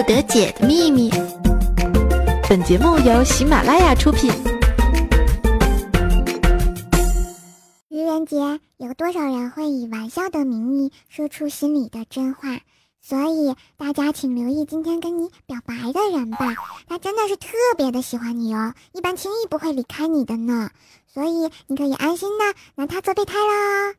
不得解的秘密。本节目由喜马拉雅出品。愚人节，有多少人会以玩笑的名义说出心里的真话？所以大家请留意今天跟你表白的人吧，他真的是特别的喜欢你哦，一般轻易不会离开你的呢。所以你可以安心的拿他做备胎啦。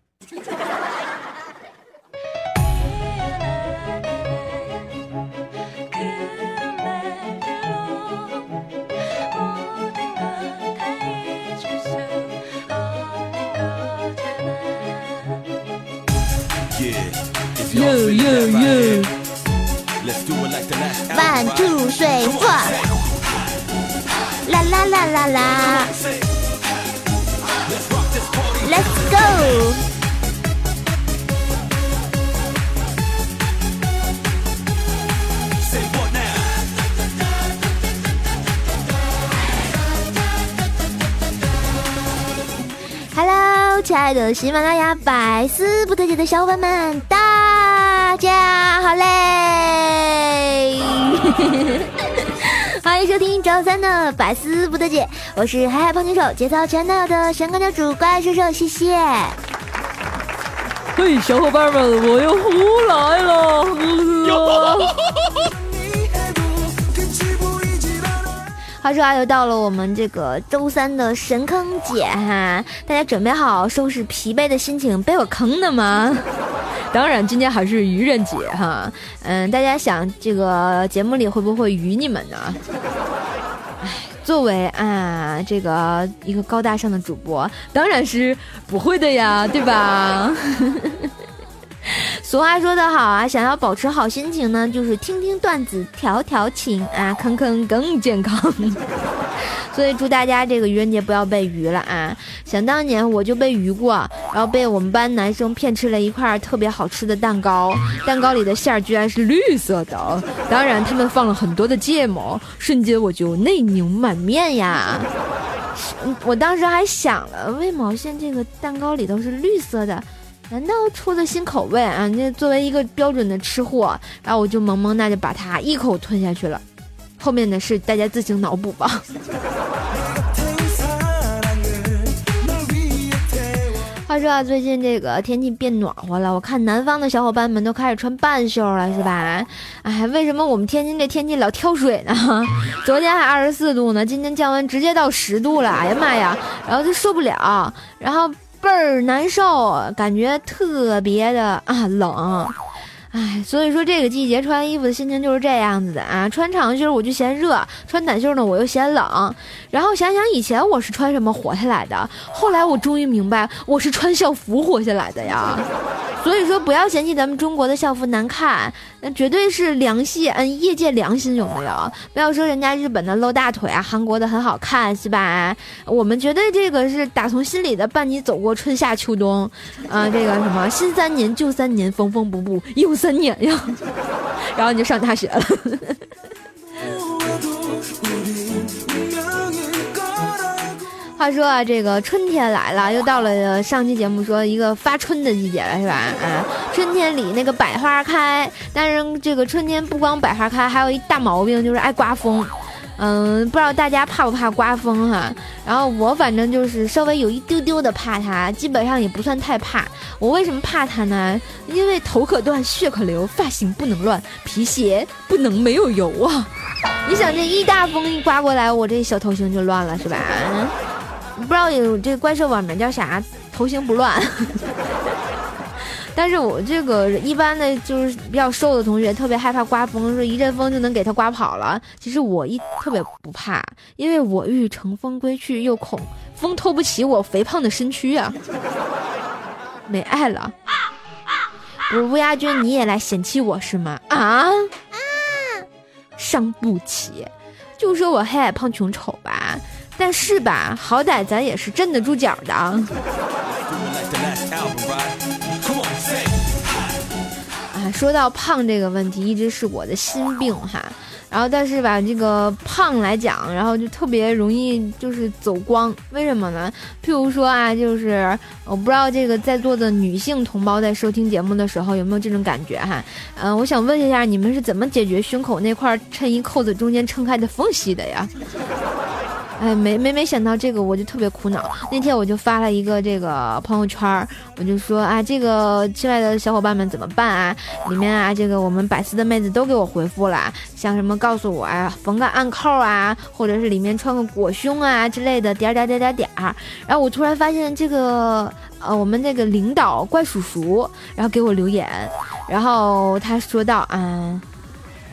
哟哟哟，One two three four，啦啦啦啦啦，Let's go。Hello，亲爱的喜马拉雅百思不得解的小伙伴们，大家好嘞！欢迎收听周三的百思不得解，我是海海胖女手，节操全都有的神坑教主怪兽兽，谢谢。嘿，小伙伴们，我又胡来了。话说啊，又到了我们这个周三的神坑姐哈，大家准备好收拾疲惫的心情被我坑的吗？当然，今天还是愚人节哈，嗯，大家想这个节目里会不会愚你们呢？哎，作为啊这个一个高大上的主播，当然是不会的呀，对吧？俗话说得好啊，想要保持好心情呢，就是听听段子，调调情啊，坑坑更健康。所以祝大家这个愚人节不要被愚了啊！想当年我就被愚过，然后被我们班男生骗吃了一块特别好吃的蛋糕，蛋糕里的馅儿居然是绿色的，当然他们放了很多的芥末，瞬间我就内牛满面呀！我当时还想了，为毛线这个蛋糕里头是绿色的？难道出了新口味啊？那作为一个标准的吃货，然后我就萌萌哒就把它一口吞下去了。后面的事大家自行脑补吧。话说啊，最近这个天气变暖和了，我看南方的小伙伴们都开始穿半袖了，是吧？哎，为什么我们天津这天气老跳水呢？昨天还二十四度呢，今天降温直接到十度了，哎呀妈呀！然后就受不了，然后。倍儿难受，感觉特别的啊冷。哎，所以说这个季节穿衣服的心情就是这样子的啊！穿长袖我就嫌热，穿短袖呢我又嫌冷。然后想想以前我是穿什么活下来的，后来我终于明白我是穿校服活下来的呀。所以说不要嫌弃咱们中国的校服难看，那绝对是良心，嗯，业界良心有没有？不要说人家日本的露大腿啊，韩国的很好看是吧？我们绝对这个是打从心里的伴你走过春夏秋冬，啊，这个什么新三年旧三年缝缝补补又。三年呀，然后你就上大学了。话说啊，这个春天来了，又到了上期节目说一个发春的季节了，是吧？啊，春天里那个百花开，但是这个春天不光百花开，还有一大毛病就是爱刮风。嗯，不知道大家怕不怕刮风哈？然后我反正就是稍微有一丢丢的怕它，基本上也不算太怕。我为什么怕它呢？因为头可断，血可流，发型不能乱，皮鞋不能没有油啊！你想这一大风一刮过来，我这小头型就乱了是吧？不知道有这怪兽网名叫啥？头型不乱。但是我这个一般的就是比较瘦的同学，特别害怕刮风，说一阵风就能给他刮跑了。其实我一特别不怕，因为我欲乘风归去，又恐风透不起我肥胖的身躯啊。没爱了，不是乌鸦君，你也来嫌弃我是吗？啊，伤不起，就说我黑矮胖穷丑吧，但是吧，好歹咱也是镇得住脚的。啊，说到胖这个问题，一直是我的心病哈。然后，但是吧，这个胖来讲，然后就特别容易就是走光，为什么呢？譬如说啊，就是我不知道这个在座的女性同胞在收听节目的时候有没有这种感觉哈？嗯，我想问一下，你们是怎么解决胸口那块衬衣扣子中间撑开的缝隙的呀？哎，没没没想到这个，我就特别苦恼。那天我就发了一个这个朋友圈，我就说啊，这个亲爱的小伙伴们怎么办啊？里面啊，这个我们百思的妹子都给我回复了，像什么告诉我啊，缝个暗扣啊，或者是里面穿个裹胸啊之类的，点点点点点。然后我突然发现这个呃，我们那个领导怪叔叔，然后给我留言，然后他说道啊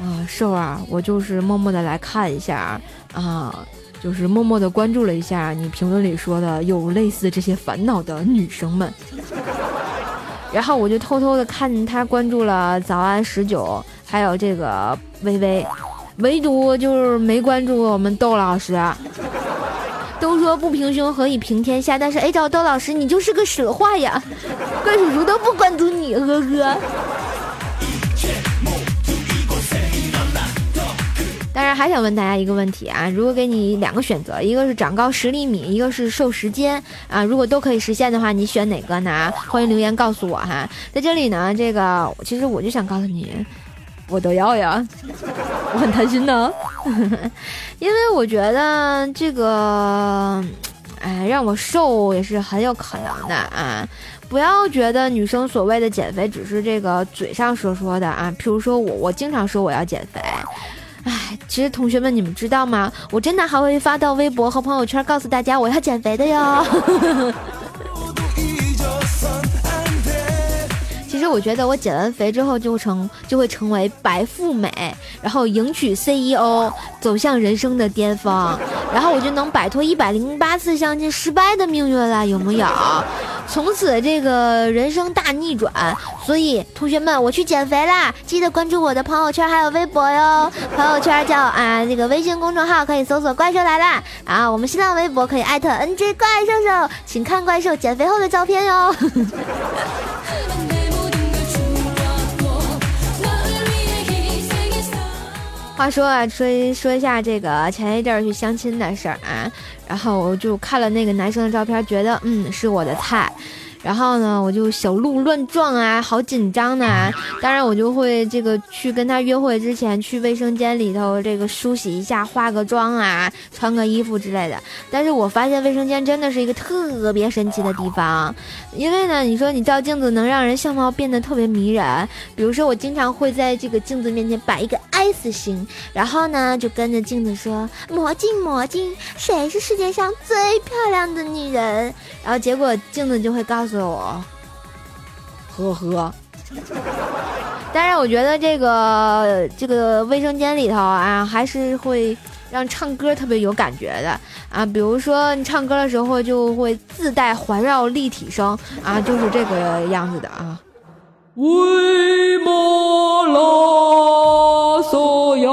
啊，瘦啊，我就是默默的来看一下啊。就是默默的关注了一下你评论里说的有类似这些烦恼的女生们，然后我就偷偷的看他关注了早安十九，还有这个微微，唯独就是没关注我们窦老师。都说不平胸何以平天下，但是哎，找窦老师你就是个蛇话呀，怪叔叔都不关注你，呵呵。当然还想问大家一个问题啊，如果给你两个选择，一个是长高十厘米，一个是瘦十斤啊，如果都可以实现的话，你选哪个呢？欢迎留言告诉我哈。在这里呢，这个其实我就想告诉你，我都要呀，我很贪心的，因为我觉得这个，哎，让我瘦也是很有可能的啊。不要觉得女生所谓的减肥只是这个嘴上说说的啊，譬如说我，我经常说我要减肥。哎，其实同学们，你们知道吗？我真的还会发到微博和朋友圈，告诉大家我要减肥的哟。其实我觉得我减完肥之后就成就会成为白富美，然后迎娶 CEO，走向人生的巅峰，然后我就能摆脱一百零八次相亲失败的命运了，有木有？从此这个人生大逆转。所以同学们，我去减肥啦！记得关注我的朋友圈还有微博哟。朋友圈叫啊这个微信公众号可以搜索“怪兽来啦”，啊我们新浪微博可以艾特 NJ 怪兽兽，请看怪兽减肥后的照片哟。话说啊，说说一下这个前一阵儿去相亲的事儿啊，然后我就看了那个男生的照片，觉得嗯是我的菜。然后呢，我就小鹿乱撞啊，好紧张呢。当然，我就会这个去跟他约会之前，去卫生间里头这个梳洗一下，化个妆啊，穿个衣服之类的。但是我发现卫生间真的是一个特别神奇的地方，因为呢，你说你照镜子能让人相貌变得特别迷人。比如说，我经常会在这个镜子面前摆一个 S 型，然后呢，就跟着镜子说：“魔镜魔镜，谁是世界上最漂亮的女人？”然后结果镜子就会告诉。我，呵呵。当然，我觉得这个这个卫生间里头啊，还是会让唱歌特别有感觉的啊。比如说，你唱歌的时候就会自带环绕立体声啊，就是这个样子的啊。为马拉索呀，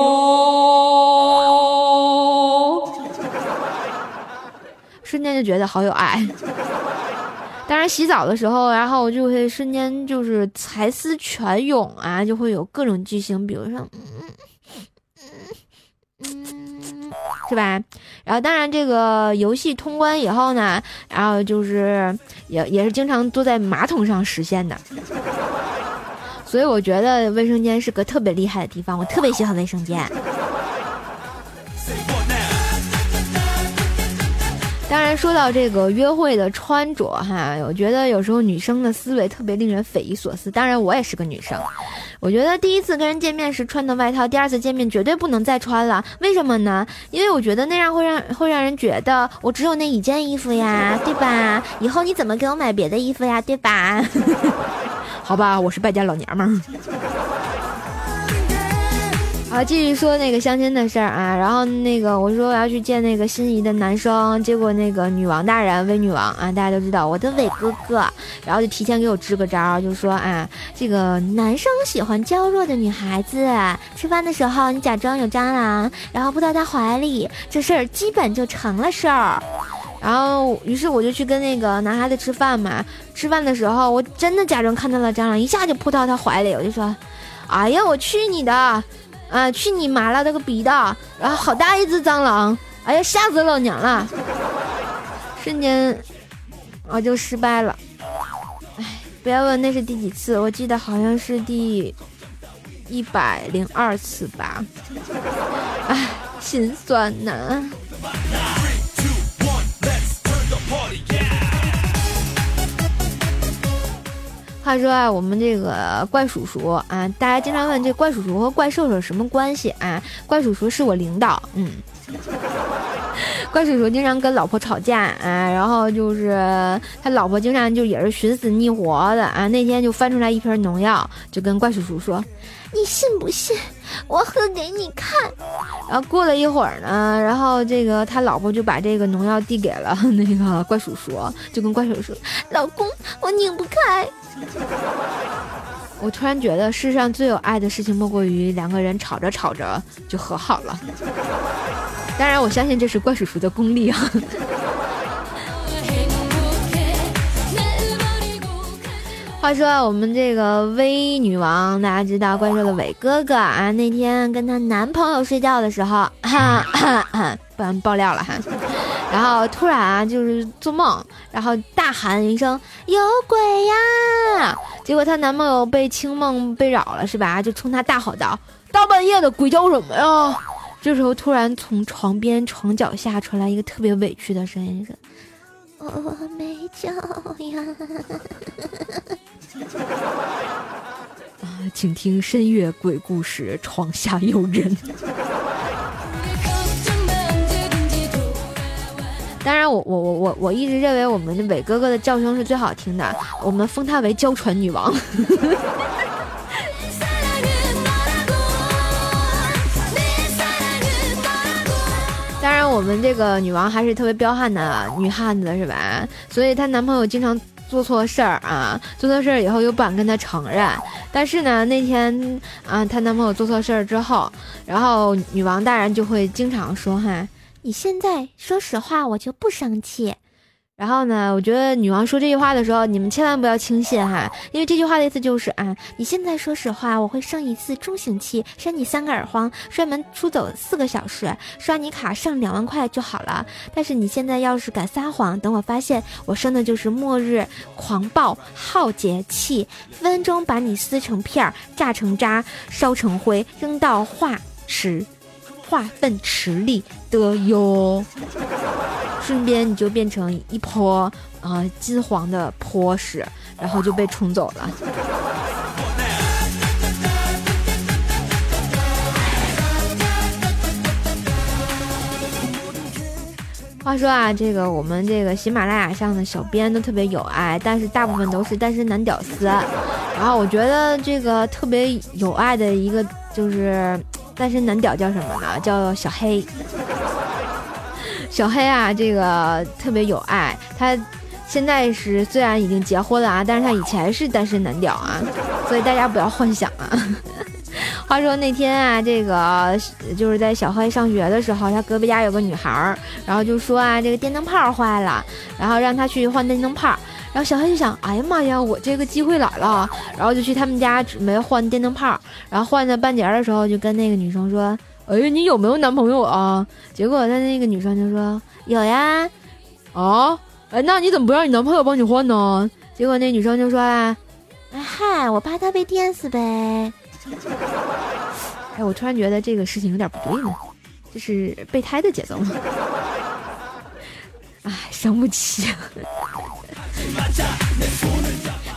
瞬间就觉得好有爱。当然，洗澡的时候，然后就会瞬间就是才思泉涌啊，就会有各种剧情，比如说，嗯，是吧？然后，当然这个游戏通关以后呢，然后就是也也是经常坐在马桶上实现的。所以我觉得卫生间是个特别厉害的地方，我特别喜欢卫生间。当然，说到这个约会的穿着哈，我觉得有时候女生的思维特别令人匪夷所思。当然，我也是个女生，我觉得第一次跟人见面时穿的外套，第二次见面绝对不能再穿了。为什么呢？因为我觉得那样会让会让人觉得我只有那一件衣服呀，对吧？以后你怎么给我买别的衣服呀，对吧？好吧，我是败家老娘们儿。好，继续说那个相亲的事儿啊，然后那个我说我要去见那个心仪的男生，结果那个女王大人、威女王啊，大家都知道我的伟哥哥，然后就提前给我支个招，就说啊，这个男生喜欢娇弱的女孩子，吃饭的时候你假装有蟑螂，然后扑到他怀里，这事儿基本就成了事儿。然后于是我就去跟那个男孩子吃饭嘛。吃饭的时候，我真的假装看到了蟑螂，一下就扑到他怀里，我就说：“哎呀，我去你的，啊，去你妈了，那个逼的！然后好大一只蟑螂，哎呀，吓死老娘了！瞬间我就失败了。哎，不要问那是第几次，我记得好像是第。”一百零二次吧，哎，心酸呐。话说啊，我们这个怪叔叔啊，大家经常问这怪叔叔和怪兽兽什么关系啊？怪叔叔是我领导，嗯。怪叔叔经常跟老婆吵架啊，然后就是他老婆经常就也是寻死觅活的啊。那天就翻出来一瓶农药，就跟怪叔叔说：“你信不信？我喝给你看。”然后过了一会儿呢，然后这个他老婆就把这个农药递给了 那个怪叔叔，就跟怪叔叔：“老公，我拧不开。” 我突然觉得世上最有爱的事情莫过于两个人吵着吵着就和好了。当然，我相信这是怪叔叔的功力啊。话说，我们这个薇女王，大家知道怪兽的伟哥哥啊，那天跟她男朋友睡觉的时候，哈，不然爆料了哈。然后突然啊，就是做梦，然后大喊一声“有鬼呀”，结果她男朋友被清梦被扰了，是吧？就冲她大吼道：“大半夜的，鬼叫什么呀？”这时候，突然从床边床脚下传来一个特别委屈的声音：“说我没叫呀。”啊，请听深夜鬼故事，床下有人。当然，我我我我我一直认为我们的伟哥哥的叫声是最好听的，我们封他为娇喘女王。当然，我们这个女王还是特别彪悍的女汉子，是吧？所以她男朋友经常做错事儿啊，做错事儿以后又不敢跟她承认。但是呢，那天啊，她男朋友做错事儿之后，然后女王大人就会经常说：“哈，你现在说实话，我就不生气。”然后呢，我觉得女王说这句话的时候，你们千万不要轻信哈，因为这句话的意思就是啊，你现在说实话，我会生一次中型气，扇你三个耳光，摔门出走四个小时，刷你卡剩两万块就好了。但是你现在要是敢撒谎，等我发现我生的就是末日狂暴浩劫气，分分钟把你撕成片儿，炸成渣，烧成灰，扔到化石。化粪池里的哟，顺便你就变成一泼啊金黄的泼屎，然后就被冲走了。话说啊，这个我们这个喜马拉雅上的小编都特别有爱，但是大部分都是单身男屌丝。然后我觉得这个特别有爱的一个就是。单身男屌叫什么呢？叫小黑。小黑啊，这个特别有爱。他现在是虽然已经结婚了啊，但是他以前是单身男屌啊，所以大家不要幻想啊。话说那天啊，这个就是在小黑上学的时候，他隔壁家有个女孩儿，然后就说啊，这个电灯泡坏了，然后让他去换电灯泡。然后小黑就想，哎呀妈呀，我这个机会来了，然后就去他们家准备换电灯泡。然后换到半截的时候，就跟那个女生说：“哎，你有没有男朋友啊？”结果他那个女生就说：“有呀。”啊，哎，那你怎么不让你男朋友帮你换呢？结果那女生就说：“啊，嗨，我怕他被电死呗。” 哎，我突然觉得这个事情有点不对呢，这是备胎的节奏吗？哎，伤不起。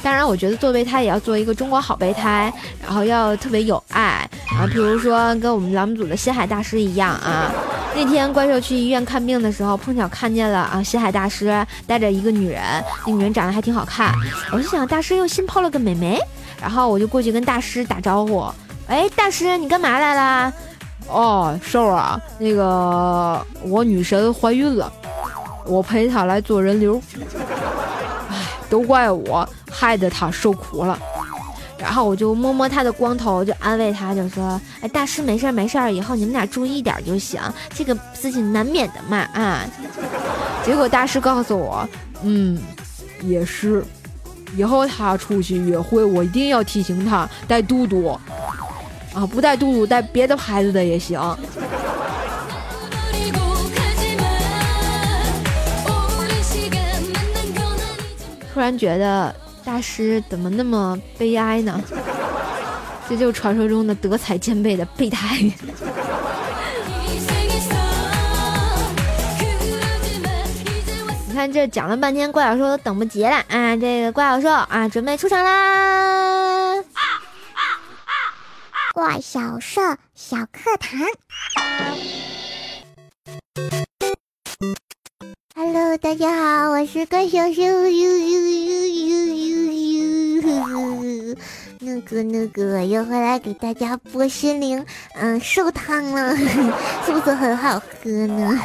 当然，我觉得做备胎也要做一个中国好备胎，然后要特别有爱啊。比如说，跟我们栏目组的西海大师一样啊。那天怪兽去医院看病的时候，碰巧看见了啊，西海大师带着一个女人，那女人长得还挺好看。我就想，大师又新泡了个美眉，然后我就过去跟大师打招呼：“哎，大师，你干嘛来了？”“哦，瘦啊，那个我女神怀孕了，我陪他来做人流。”哎，都怪我害得他受苦了。然后我就摸摸他的光头，就安慰他，就说：“哎，大师没事儿没事儿，以后你们俩注意点就行，这个事情难免的嘛啊。”结果大师告诉我：“嗯，也是，以后他出去约会，我一定要提醒他带肚肚啊，不带肚肚带别的牌子的也行。”突然觉得大师怎么那么悲哀呢？这就是传说中的德才兼备的备胎。你看这讲了半天，怪小兽都等不及了啊！这个怪小兽啊，准备出场啦！怪小兽小课堂。大家好，我是怪兽兽。呦呦呦呦呦呦那个那个，又回来给大家播心灵嗯瘦汤了，是不是很好喝呢？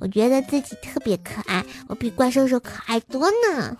我觉得自己特别可爱，我比怪兽兽可爱多呢。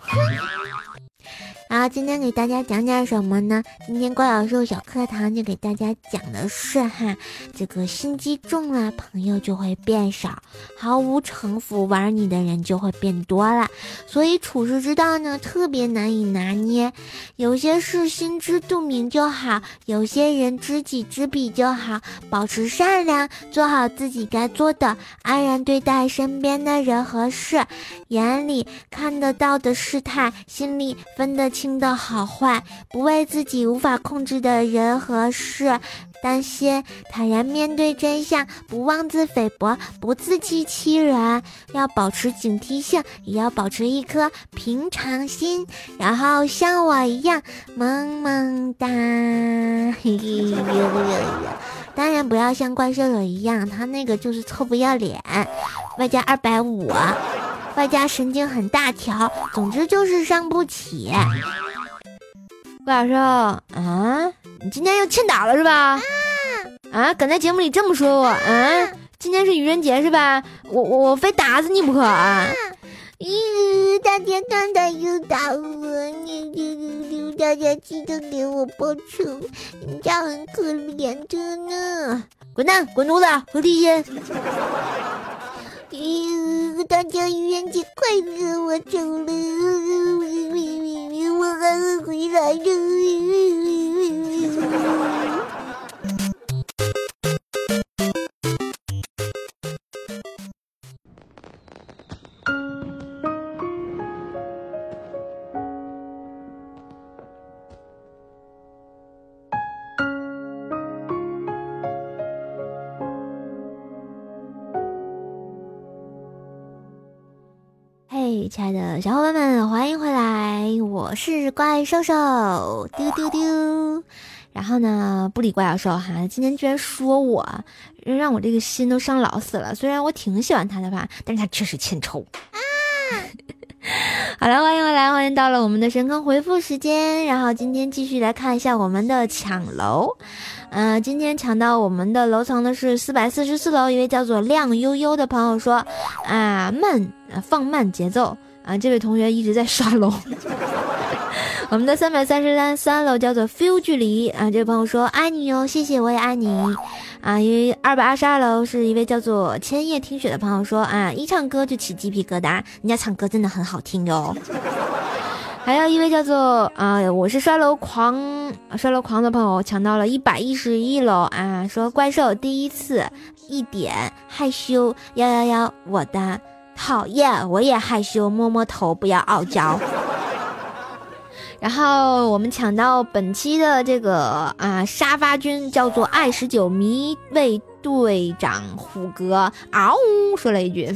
然后今天给大家讲点什么呢？今天怪小兽小课堂就给大家讲的是哈，这个心机重了，朋友就会变少；毫无城府玩你的人就会变多了。所以处世之道呢，特别难以拿捏。有些事心知肚明就好，有些人知己知彼就好。保持善良，做好自己该做的，安然对待身边的人和事，眼里看得到的事态，心里分得。清的好坏，不为自己无法控制的人和事担心，坦然面对真相，不妄自菲薄，不自欺欺人，要保持警惕性，也要保持一颗平常心，然后像我一样萌萌哒。当然不要像怪兽兽一样，他那个就是臭不要脸，外加二百五。外加神经很大条，总之就是伤不起。怪小兽啊，你今天又欠打了是吧？啊，敢在节目里这么说我啊？今天是愚人节是吧？我我我非打死你不可啊！咦，大家刚才又打我，你你你大家记得给我报仇，人家很可怜的呢。滚蛋，滚犊子，回地心。祝大家愚人节快乐！我走了，我还会回来的。亲爱的小伙伴们，欢迎回来！我是怪兽兽，丢丢丢。然后呢，不理怪兽兽哈，今天居然说我，让我这个心都伤老死了。虽然我挺喜欢他的吧，但是他确实欠抽啊。好了，欢迎回来，欢迎到了我们的神坑回复时间。然后今天继续来看一下我们的抢楼。呃，今天抢到我们的楼层的是四百四十四楼，一位叫做亮悠悠的朋友说：“啊，慢，放慢节奏啊！”这位同学一直在刷楼。我们的三百三十三三楼叫做 feel 距离啊，这位朋友说：“爱你哟，谢谢，我也爱你。”啊，因为二百二十二楼是一位叫做千叶听雪的朋友说：“啊，一唱歌就起鸡皮疙瘩，人家唱歌真的很好听哟。”还有一位叫做啊，我是摔楼狂，摔楼狂的朋友抢到了一百一十一楼啊，说怪兽第一次一点害羞幺幺幺，我的讨厌，我也害羞，摸摸头，不要傲娇。然后我们抢到本期的这个啊沙发君叫做爱十九迷卫队长虎哥，嗷呜说了一句。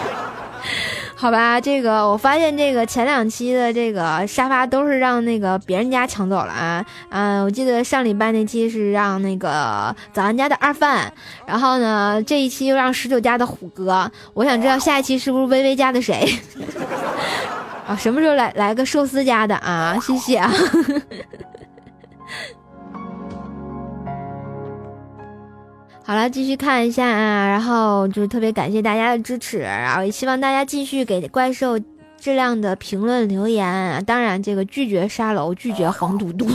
好吧，这个我发现这个前两期的这个沙发都是让那个别人家抢走了啊。嗯，我记得上礼拜那期是让那个早安家的二范，然后呢这一期又让十九家的虎哥。我想知道下一期是不是微微家的谁？啊，什么时候来来个寿司家的啊？谢谢啊。好了，继续看一下啊，然后就是特别感谢大家的支持，然后也希望大家继续给怪兽质量的评论留言，当然这个拒绝沙楼，拒绝黄嘟嘟。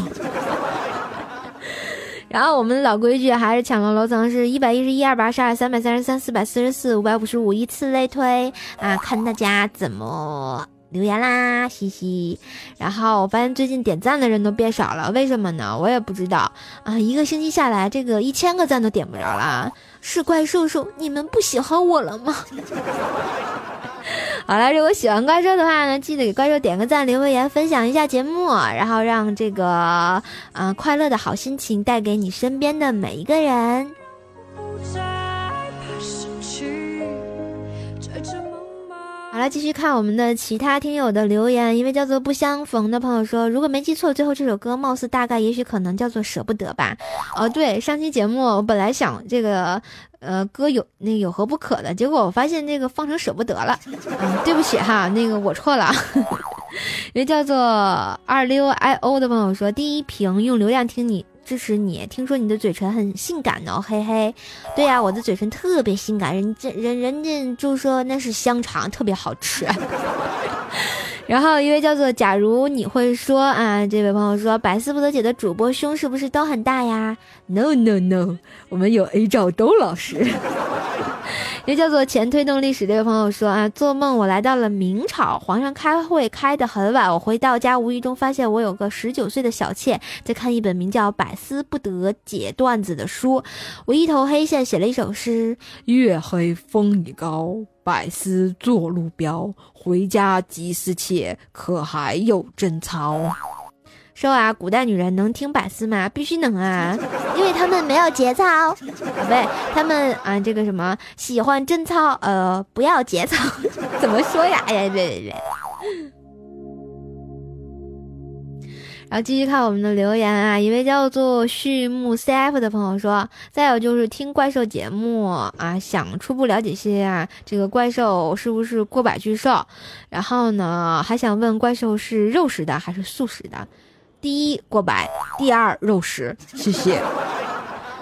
然后我们老规矩还是抢楼楼层是一百一十一、二百二十二、三百三十三、四百四十四、五百五十五，依次类推啊，看大家怎么留言啦，嘻嘻。然后我发现最近点赞的人都变少了，为什么呢？我也不知道啊。一个星期下来，这个一千个赞都点不着了，是怪兽兽你们不喜欢我了吗？好了，如果喜欢怪兽的话呢，记得给怪兽点个赞，留个言，分享一下节目，然后让这个嗯快乐的好心情带给你身边的每一个人。好了，继续看我们的其他听友的留言。一位叫做不相逢的朋友说：“如果没记错，最后这首歌貌似大概也许可能叫做舍不得吧？”哦，对，上期节目我本来想这个。呃，歌有那有何不可的？结果我发现那个放成舍不得了，嗯，对不起哈，那个我错了。一位叫做二六 i o 的朋友说，第一瓶用流量听你支持你，听说你的嘴唇很性感哦，嘿嘿。对呀，我的嘴唇特别性感，人家人人家就说那是香肠，特别好吃。然后一位叫做假如你会说啊，这位朋友说百思不得姐的主播胸是不是都很大呀？No No No，我们有 A 照都老师。也叫做前推动历史这位朋友说啊，做梦我来到了明朝，皇上开会开得很晚，我回到家无意中发现我有个十九岁的小妾在看一本名叫《百思不得解段子》的书，我一头黑线写了一首诗：月黑风已高，百思作路标，回家即思妾，可还有贞操？说啊，古代女人能听百思吗？必须能啊，因为他们没有节操啊，不对，他们啊，这个什么喜欢贞操，呃，不要节操，怎么说呀？哎呀，别别别。然后继续看我们的留言啊，一位叫做畜牧 CF 的朋友说，再有就是听怪兽节目啊，想初步了解些啊，这个怪兽是不是过百巨兽？然后呢，还想问怪兽是肉食的还是素食的？第一过百，第二肉食，谢谢。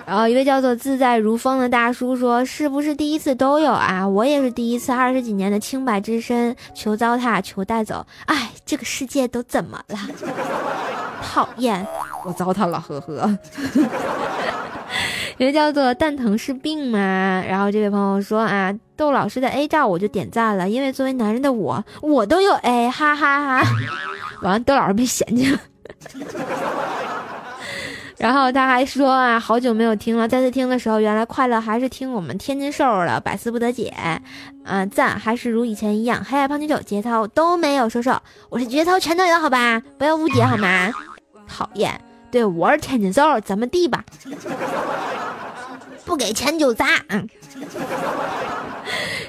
然后一位叫做自在如风的大叔说：“是不是第一次都有啊？我也是第一次，二十几年的清白之身，求糟蹋，求带走。哎，这个世界都怎么了？讨厌，我糟蹋了，呵呵。”一位叫做蛋疼是病吗？然后这位朋友说：“啊，窦老师的 A 照我就点赞了，因为作为男人的我，我都有 A，哈哈哈。”完了，窦老师被嫌弃了。然后他还说啊，好久没有听了，再次听的时候，原来快乐还是听我们天津兽的，百思不得解。啊，赞还是如以前一样，黑矮胖女丑节操都没有，说说我是节操全都有，好吧，不要误解好吗？讨厌，对我是天津兽，怎么地吧？不给钱就砸，嗯。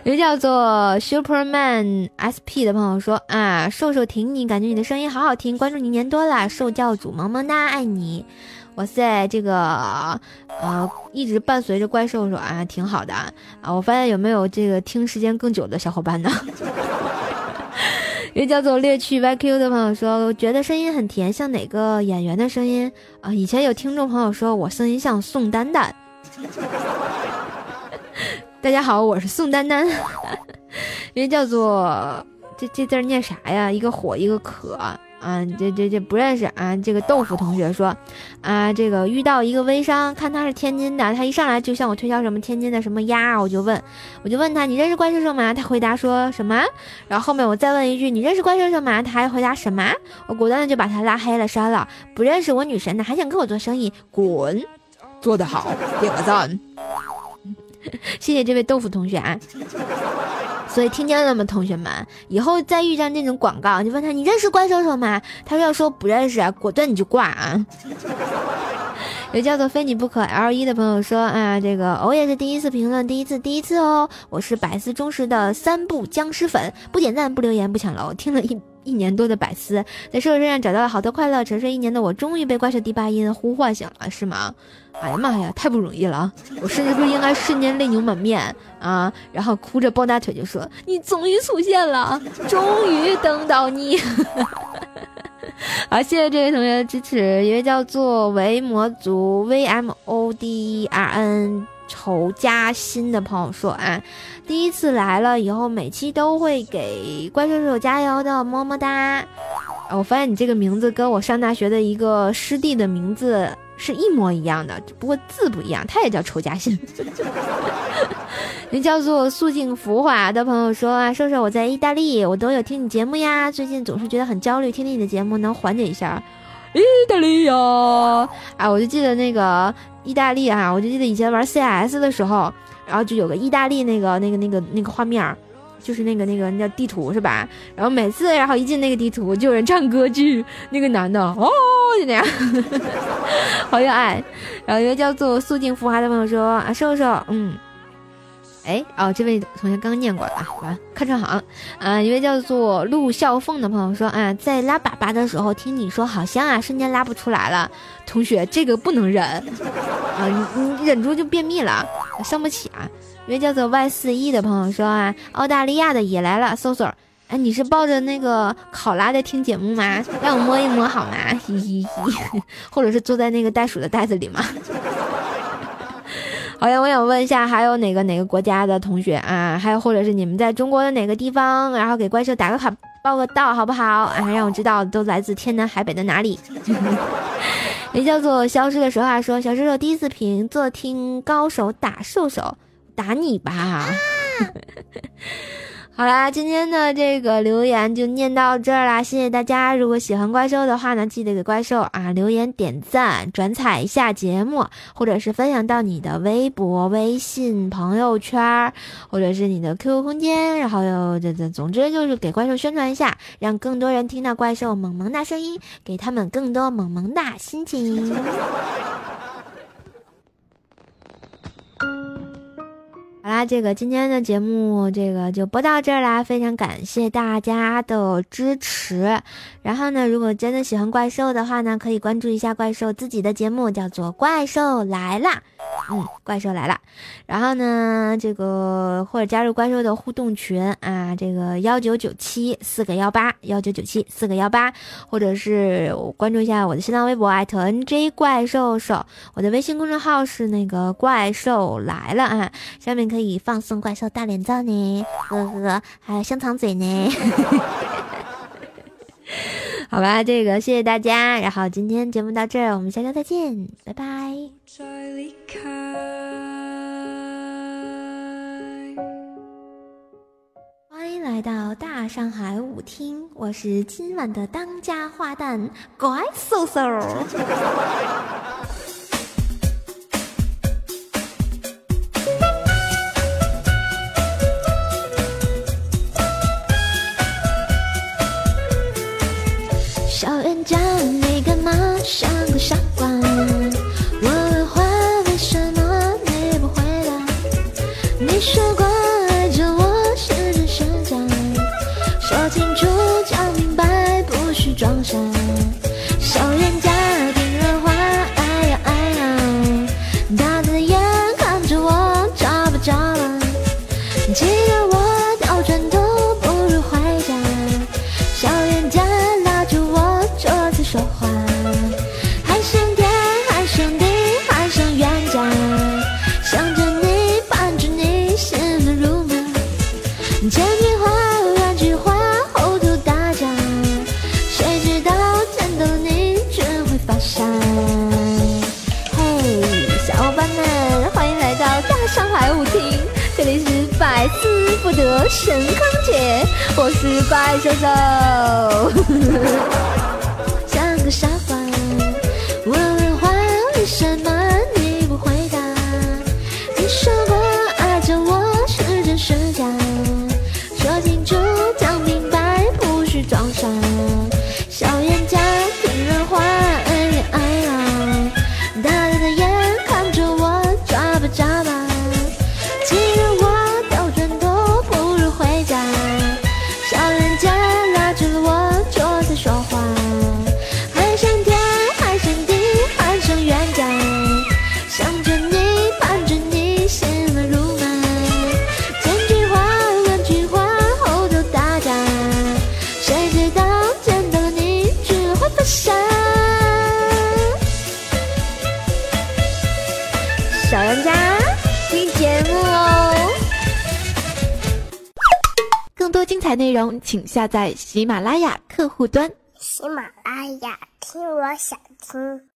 一个叫做 Superman SP 的朋友说啊，瘦瘦挺你，感觉你的声音好好听，关注你一年多了，瘦教主萌萌哒，爱你。哇塞，这个呃，一直伴随着怪兽说啊，挺好的啊。我发现有没有这个听时间更久的小伙伴呢？一个叫做猎趣 YQ 的朋友说，我觉得声音很甜，像哪个演员的声音啊？以前有听众朋友说我声音像宋丹丹。大家好，我是宋丹丹，人叫做这这字念啥呀？一个火一个可啊，这这这不认识啊。这个豆腐同学说啊，这个遇到一个微商，看他是天津的，他一上来就向我推销什么天津的什么鸭，我就问，我就问他你认识怪兽兽吗？他回答说什么？然后后面我再问一句你认识怪兽兽吗？他还回答什么？我果断的就把他拉黑了删了，不认识我女神的还想跟我做生意，滚！做得好，点个赞。谢谢这位豆腐同学啊！所以听见了吗，同学们？以后再遇上那种广告，你问他你认识怪兽兽吗？他说要说不认识啊，果断你就挂啊！有叫做非你不可 L 一的朋友说啊，这个我也是第一次评论，第一次第一次哦，我是百思忠实的三部僵尸粉，不点赞不留言不抢楼，听了一。一年多的百思，在社会上找到了好多快乐。沉睡一年的我，终于被怪兽第八音呼唤醒了，是吗？哎呀妈呀，太不容易了！我甚至不应该瞬间泪流满面啊，然后哭着抱大腿就说：“你终于出现了，终于等到你。” 好，谢谢这位同学的支持。一位叫做维魔族 V M O D E R N。仇家心的朋友说啊，第一次来了以后，每期都会给怪兽手加油的，么么哒。我发现你这个名字跟我上大学的一个师弟的名字是一模一样的，不过字不一样，他也叫仇家心。那叫做素净浮华的朋友说啊，瘦瘦我在意大利，我都有听你节目呀，最近总是觉得很焦虑，听听你的节目能缓解一下。意大利呀，啊，我就记得那个意大利啊，我就记得以前玩 CS 的时候，然后就有个意大利那个那个那个那个画面，就是那个那个那叫地图是吧？然后每次然后一进那个地图就有人唱歌剧，那个男的哦就那样，好有爱。然后一个叫做素净浮华的朋友说啊，瘦瘦，嗯。哎哦，这位同学刚念过了啊，完看车行啊，一位叫做陆笑凤的朋友说啊，在拉粑粑的时候听你说好香啊，瞬间拉不出来了。同学，这个不能忍 啊，你你忍住就便秘了，伤不起啊。一位叫做 Y 四一的朋友说啊，澳大利亚的也来了，搜索，哎，你是抱着那个考拉在听节目吗？让我摸一摸好吗？嘻嘻嘻，或者是坐在那个袋鼠的袋子里吗？好呀，我想问一下，还有哪个哪个国家的同学啊？还有或者是你们在中国的哪个地方？然后给怪兽打个卡，报个到，好不好？啊，让我知道都来自天南海北的哪里。也叫做消失的时候啊，说小叔叔第一次评坐听高手打兽手，打你吧。好啦，今天的这个留言就念到这儿啦，谢谢大家。如果喜欢怪兽的话呢，记得给怪兽啊留言点赞、转采一下节目，或者是分享到你的微博、微信朋友圈，或者是你的 QQ 空间，然后又这这，总之就是给怪兽宣传一下，让更多人听到怪兽萌萌哒声音，给他们更多萌萌哒心情。好啦，这个今天的节目这个就播到这儿啦，非常感谢大家的支持。然后呢，如果真的喜欢怪兽的话呢，可以关注一下怪兽自己的节目，叫做《怪兽来啦》。嗯，怪兽来了。然后呢，这个或者加入怪兽的互动群啊，这个幺九九七四个幺八幺九九七四个幺八，或者是关注一下我的新浪微博艾特 N J 怪兽兽，我的微信公众号是那个怪兽来了啊，下面可以放送怪兽大脸照呢，呵呵，还有香肠嘴呢。好吧，这个谢谢大家，然后今天节目到这儿，我们下周再见，拜拜。欢迎来到大上海舞厅，我是今晚的当家花旦乖瘦瘦。像个傻瓜？我问话，为什么你不回答？你说过爱着我是真是假？说清楚讲，我是怪兽兽，请下载喜马拉雅客户端。喜马拉雅，听我想听。